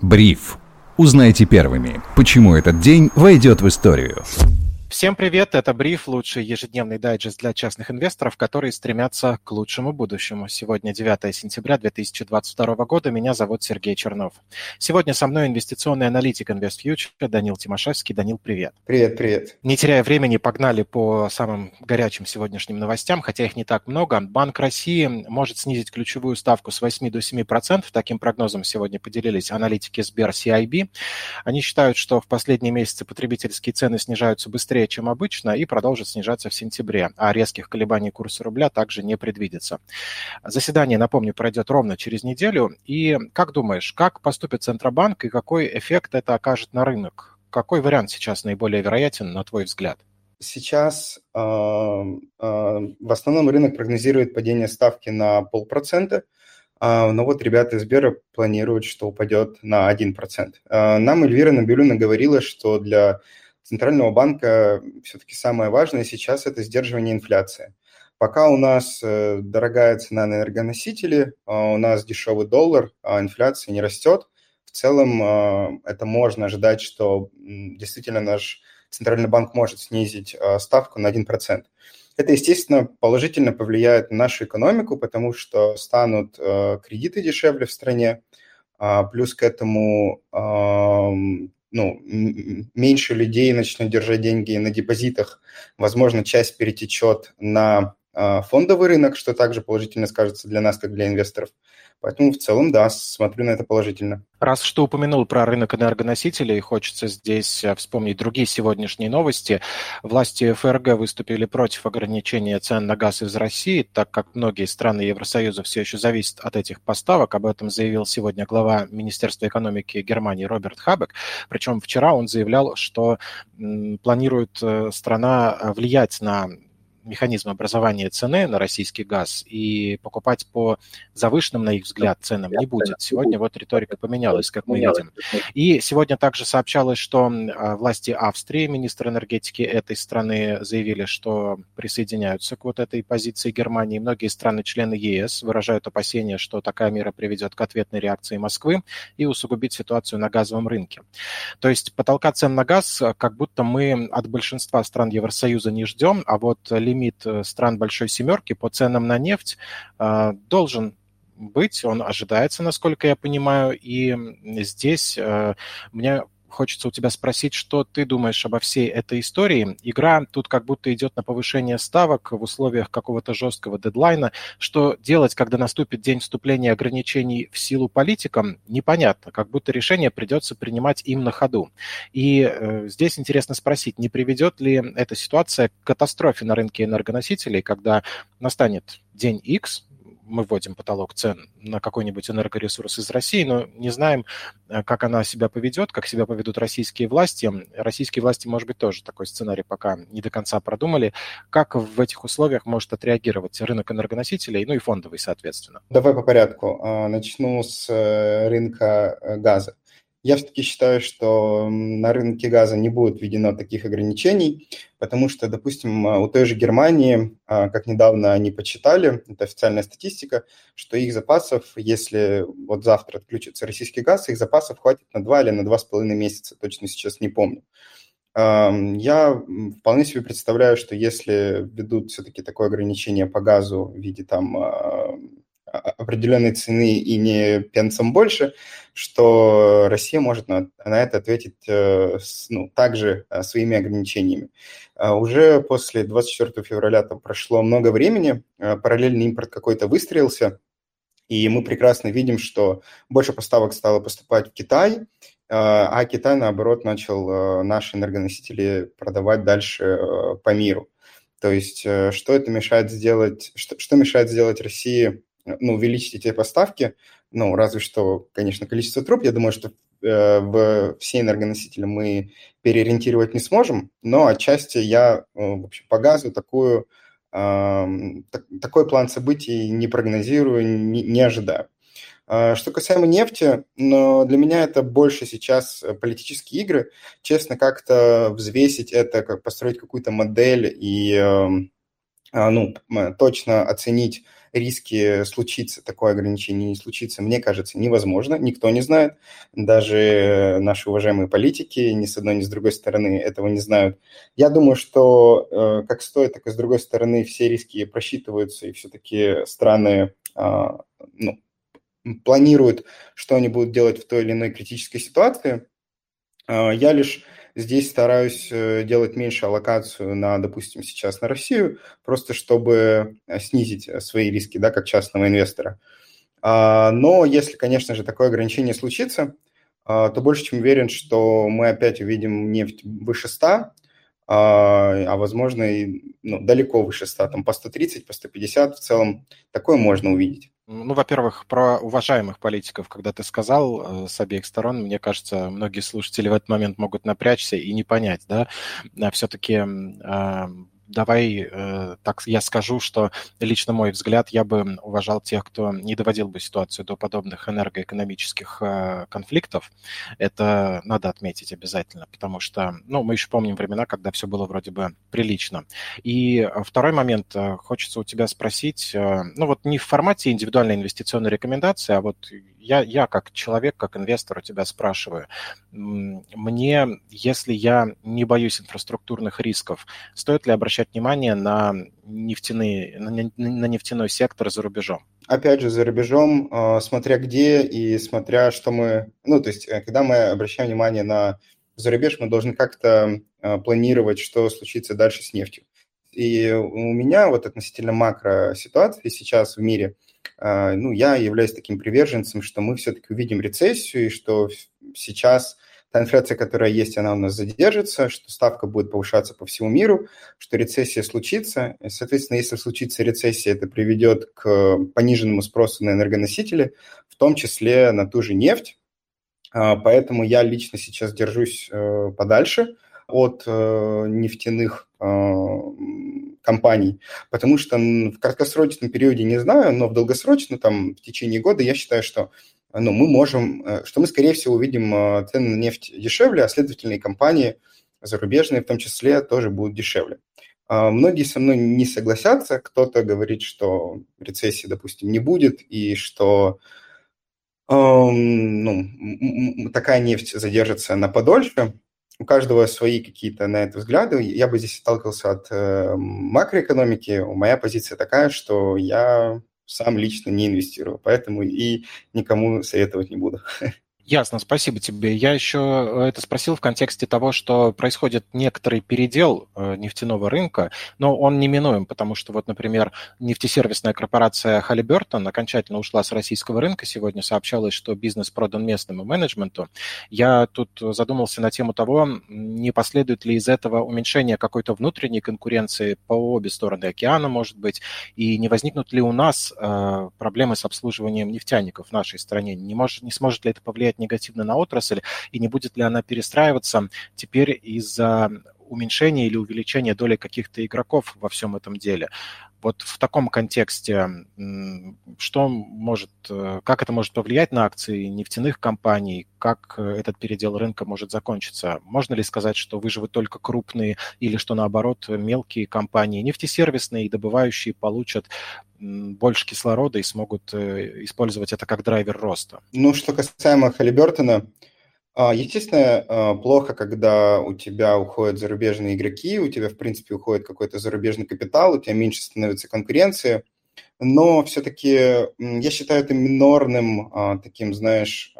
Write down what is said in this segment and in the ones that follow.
Бриф. Узнайте первыми, почему этот день войдет в историю. Всем привет, это Бриф, лучший ежедневный дайджест для частных инвесторов, которые стремятся к лучшему будущему. Сегодня 9 сентября 2022 года, меня зовут Сергей Чернов. Сегодня со мной инвестиционный аналитик InvestFuture Данил Тимошевский. Данил, привет. Привет, привет. Не теряя времени, погнали по самым горячим сегодняшним новостям, хотя их не так много. Банк России может снизить ключевую ставку с 8 до 7%. Таким прогнозом сегодня поделились аналитики Сбер CIB. Они считают, что в последние месяцы потребительские цены снижаются быстрее быстрее, чем обычно, и продолжит снижаться в сентябре, а резких колебаний курса рубля также не предвидится. Заседание, напомню, пройдет ровно через неделю. И как думаешь, как поступит Центробанк и какой эффект это окажет на рынок? Какой вариант сейчас наиболее вероятен, на твой взгляд? Сейчас э, э, в основном рынок прогнозирует падение ставки на полпроцента, э, но вот ребята из Сбера планируют, что упадет на 1%. Э, нам Эльвира Набилюна говорила, что для Центрального банка все-таки самое важное сейчас – это сдерживание инфляции. Пока у нас э, дорогая цена на энергоносители, а у нас дешевый доллар, а инфляция не растет, в целом э, это можно ожидать, что действительно наш Центральный банк может снизить э, ставку на 1%. Это, естественно, положительно повлияет на нашу экономику, потому что станут кредиты дешевле в стране, а плюс к этому ну, меньше людей начнут держать деньги на депозитах, возможно, часть перетечет на фондовый рынок, что также положительно скажется для нас, как для инвесторов. Поэтому в целом, да, смотрю на это положительно. Раз что упомянул про рынок энергоносителей, хочется здесь э, вспомнить другие сегодняшние новости. Власти ФРГ выступили против ограничения цен на газ из России, так как многие страны Евросоюза все еще зависят от этих поставок. Об этом заявил сегодня глава Министерства экономики Германии Роберт Хабек. Причем вчера он заявлял, что планирует э, страна э, влиять на механизм образования цены на российский газ и покупать по завышенным, на их взгляд, ценам не будет. Сегодня вот риторика поменялась, как мы видим. И сегодня также сообщалось, что а, власти Австрии, министр энергетики этой страны заявили, что присоединяются к вот этой позиции Германии. Многие страны-члены ЕС выражают опасения, что такая мера приведет к ответной реакции Москвы и усугубит ситуацию на газовом рынке. То есть потолка цен на газ как будто мы от большинства стран Евросоюза не ждем, а вот лимит лимит э, стран Большой Семерки по ценам на нефть э, должен быть, он ожидается, насколько я понимаю, и здесь э, мне хочется у тебя спросить, что ты думаешь обо всей этой истории. Игра тут как будто идет на повышение ставок в условиях какого-то жесткого дедлайна. Что делать, когда наступит день вступления ограничений в силу политикам, непонятно. Как будто решение придется принимать им на ходу. И э, здесь интересно спросить, не приведет ли эта ситуация к катастрофе на рынке энергоносителей, когда настанет день X, мы вводим потолок цен на какой-нибудь энергоресурс из России, но не знаем, э, как она себя поведет, как себя поведут российские власти. Российские власти, может быть, тоже такой сценарий пока не до конца продумали. Как в этих условиях может отреагировать рынок энергоносителей, ну и фондовый, соответственно? Давай по порядку. А, начну с э, рынка э, газа. Я все-таки считаю, что на рынке газа не будет введено таких ограничений, потому что, допустим, у той же Германии, а, как недавно они почитали, это официальная статистика, что их запасов, если вот завтра отключится российский газ, их запасов хватит на 2 или на 2,5 месяца, точно сейчас не помню. Я вполне себе представляю, что если введут все-таки такое ограничение по газу в виде там а, определенной цены и не пенсом больше, что Россия может на, на это ответить э, ну, также э, своими ограничениями. А уже после 24 февраля там прошло много времени, э, параллельный импорт какой-то выстроился, и мы прекрасно видим, что больше поставок стало поступать в Китай, а Китай, наоборот, начал наши энергоносители продавать дальше по миру. То есть что это мешает сделать, что, что мешает сделать России ну, увеличить эти поставки, ну, разве что, конечно, количество труб, я думаю, что э, в все энергоносители мы переориентировать не сможем, но отчасти я, э, в общем, по газу такую, э, так, такой план событий не прогнозирую, не, не ожидаю. А, что касаемо нефти, но для меня это больше сейчас политические игры. Честно, как-то взвесить это, как построить какую-то модель и эм, а, ну, точно оценить риски случится, такое ограничение не случится, мне кажется, невозможно. Никто не знает. Даже наши уважаемые политики ни с одной, ни с другой стороны этого не знают. Я думаю, что э, как с той, так и с другой стороны все риски просчитываются, и все-таки страны а, ну, планируют, что они будут делать в той или иной критической ситуации. А, я лишь здесь стараюсь э, делать меньше аллокацию на, допустим, сейчас на Россию, просто чтобы э, снизить э, свои риски, да, как частного инвестора. А, но если, конечно же, такое ограничение случится, то больше чем уверен, что мы опять увидим нефть выше 100, а возможно и ну, далеко выше 100, там по 130, по 150 в целом такое можно увидеть. Ну, во-первых, про уважаемых политиков, когда ты сказал э, с обеих сторон, мне кажется, многие слушатели в этот момент могут напрячься и не понять, да, а все-таки давай э, так я скажу, что лично мой взгляд, я бы уважал тех, кто не доводил бы ситуацию до подобных энергоэкономических э, конфликтов. Это надо отметить обязательно, потому что, ну, мы еще помним времена, когда все было вроде бы прилично. И второй момент, э, хочется у тебя спросить, э, ну, вот не в формате индивидуальной инвестиционной рекомендации, а вот я, я как человек, как инвестор у тебя спрашиваю, мне, если я не боюсь инфраструктурных рисков, стоит ли обращать внимание на, нефтяные, на, на нефтяной сектор за рубежом? Опять же, за рубежом, а, смотря где и смотря, что мы... Ну, то есть, э, когда мы обращаем внимание на зарубеж, мы должны как-то а, планировать, что случится дальше с нефтью. И у меня вот относительно макро ситуации сейчас в мире – ну, я являюсь таким приверженцем, что мы все-таки увидим рецессию, и что сейчас та инфляция, которая есть, она у нас задержится, что ставка будет повышаться по всему миру, что рецессия случится. И, соответственно, если случится рецессия, это приведет к пониженному спросу на энергоносители, в том числе на ту же нефть. А, поэтому я лично сейчас держусь э, подальше от э, нефтяных а, компаний, потому что в краткосрочном периоде не знаю, но в долгосрочном, там, в течение года я считаю, что ну, мы можем, э, что мы, скорее всего, увидим э, цены на нефть дешевле, а следовательно и компании зарубежные в том числе тоже будут дешевле. А, многие со мной не согласятся, кто-то говорит, что рецессии, допустим, не будет, и что ну, такая нефть задержится на подольше у каждого свои какие-то на это взгляды. Я бы здесь отталкивался от э, макроэкономики. Моя позиция такая, что я сам лично не инвестирую, поэтому и никому советовать не буду. Ясно, спасибо тебе. Я еще э, это спросил в контексте того, что происходит некоторый передел э, нефтяного рынка, но он неминуем, потому что вот, например, нефтесервисная корпорация Halliburton окончательно ушла с российского рынка. Сегодня сообщалось, что бизнес продан местному менеджменту. Я тут задумался на тему того, не последует ли из этого уменьшение какой-то внутренней конкуренции по обе стороны океана, может быть, и не возникнут ли у нас э, проблемы с обслуживанием нефтяников в нашей стране? Не, может, не сможет ли это повлиять негативно на отрасль, и не будет ли она перестраиваться теперь из-за уменьшения или увеличения доли каких-то игроков во всем этом деле. Вот в таком контексте, что может, э, как это может повлиять на акции нефтяных компаний, как э, этот передел рынка может закончиться? Можно ли сказать, что выживут только крупные или что наоборот мелкие компании, нефтесервисные и добывающие получат больше кислорода и смогут э, использовать это как драйвер роста? Ну, что касаемо Халибертона, естественно, а, плохо, когда у тебя уходят зарубежные игроки, у тебя, в принципе, уходит какой-то зарубежный капитал, у тебя меньше становится конкуренции, но все-таки я считаю это минорным а, таким, знаешь,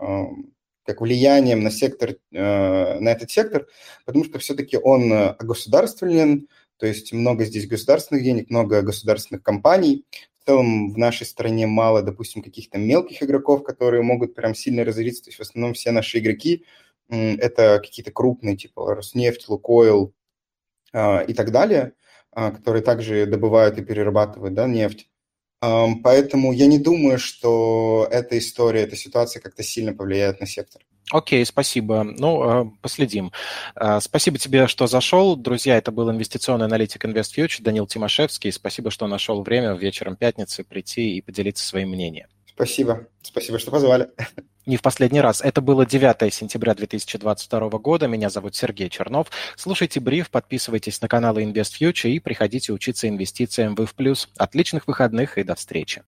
как влиянием на сектор, на этот сектор, потому что все-таки он государственен, то есть много здесь государственных денег, много государственных компаний целом в нашей стране мало, допустим, каких-то мелких игроков, которые могут прям сильно разориться. То есть в основном все наши игроки – это какие-то крупные, типа Роснефть, Лукойл а, и так далее, а, которые также добывают и перерабатывают да, нефть. Поэтому я не думаю, что эта история, эта ситуация как-то сильно повлияет на сектор. Окей, спасибо. Ну, э, последим. Э, спасибо тебе, что зашел. Друзья, это был инвестиционный аналитик InvestFuture Данил Тимошевский. Спасибо, что нашел время вечером пятницы прийти и поделиться своим мнением. Спасибо. Спасибо, что позвали. не в последний раз. Это было 9 сентября 2022 года. Меня зовут Сергей Чернов. Слушайте бриф, подписывайтесь на канал InvestFuture и приходите учиться инвестициям в плюс. Отличных выходных и до встречи.